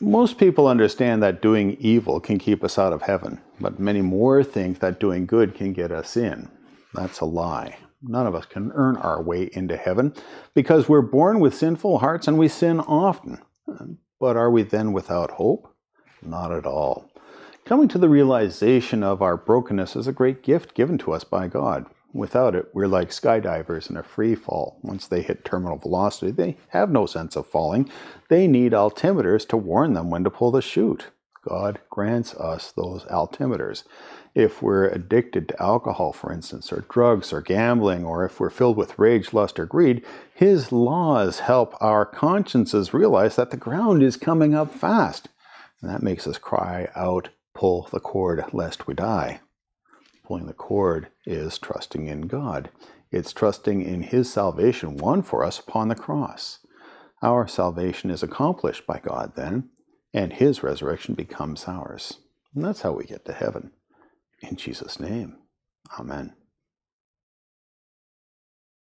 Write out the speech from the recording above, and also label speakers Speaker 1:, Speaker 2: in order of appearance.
Speaker 1: Most people understand that doing evil can keep us out of heaven, but many more think that doing good can get us in. That's a lie. None of us can earn our way into heaven because we're born with sinful hearts and we sin often. But are we then without hope? Not at all. Coming to the realization of our brokenness is a great gift given to us by God. Without it, we're like skydivers in a free fall. Once they hit terminal velocity, they have no sense of falling. They need altimeters to warn them when to pull the chute. God grants us those altimeters. If we're addicted to alcohol, for instance, or drugs or gambling, or if we're filled with rage, lust, or greed, His laws help our consciences realize that the ground is coming up fast. And that makes us cry out, pull the cord lest we die. Pulling the cord is trusting in God. It's trusting in His salvation won for us upon the cross. Our salvation is accomplished by God then, and His resurrection becomes ours. And that's how we get to heaven. In Jesus' name, Amen.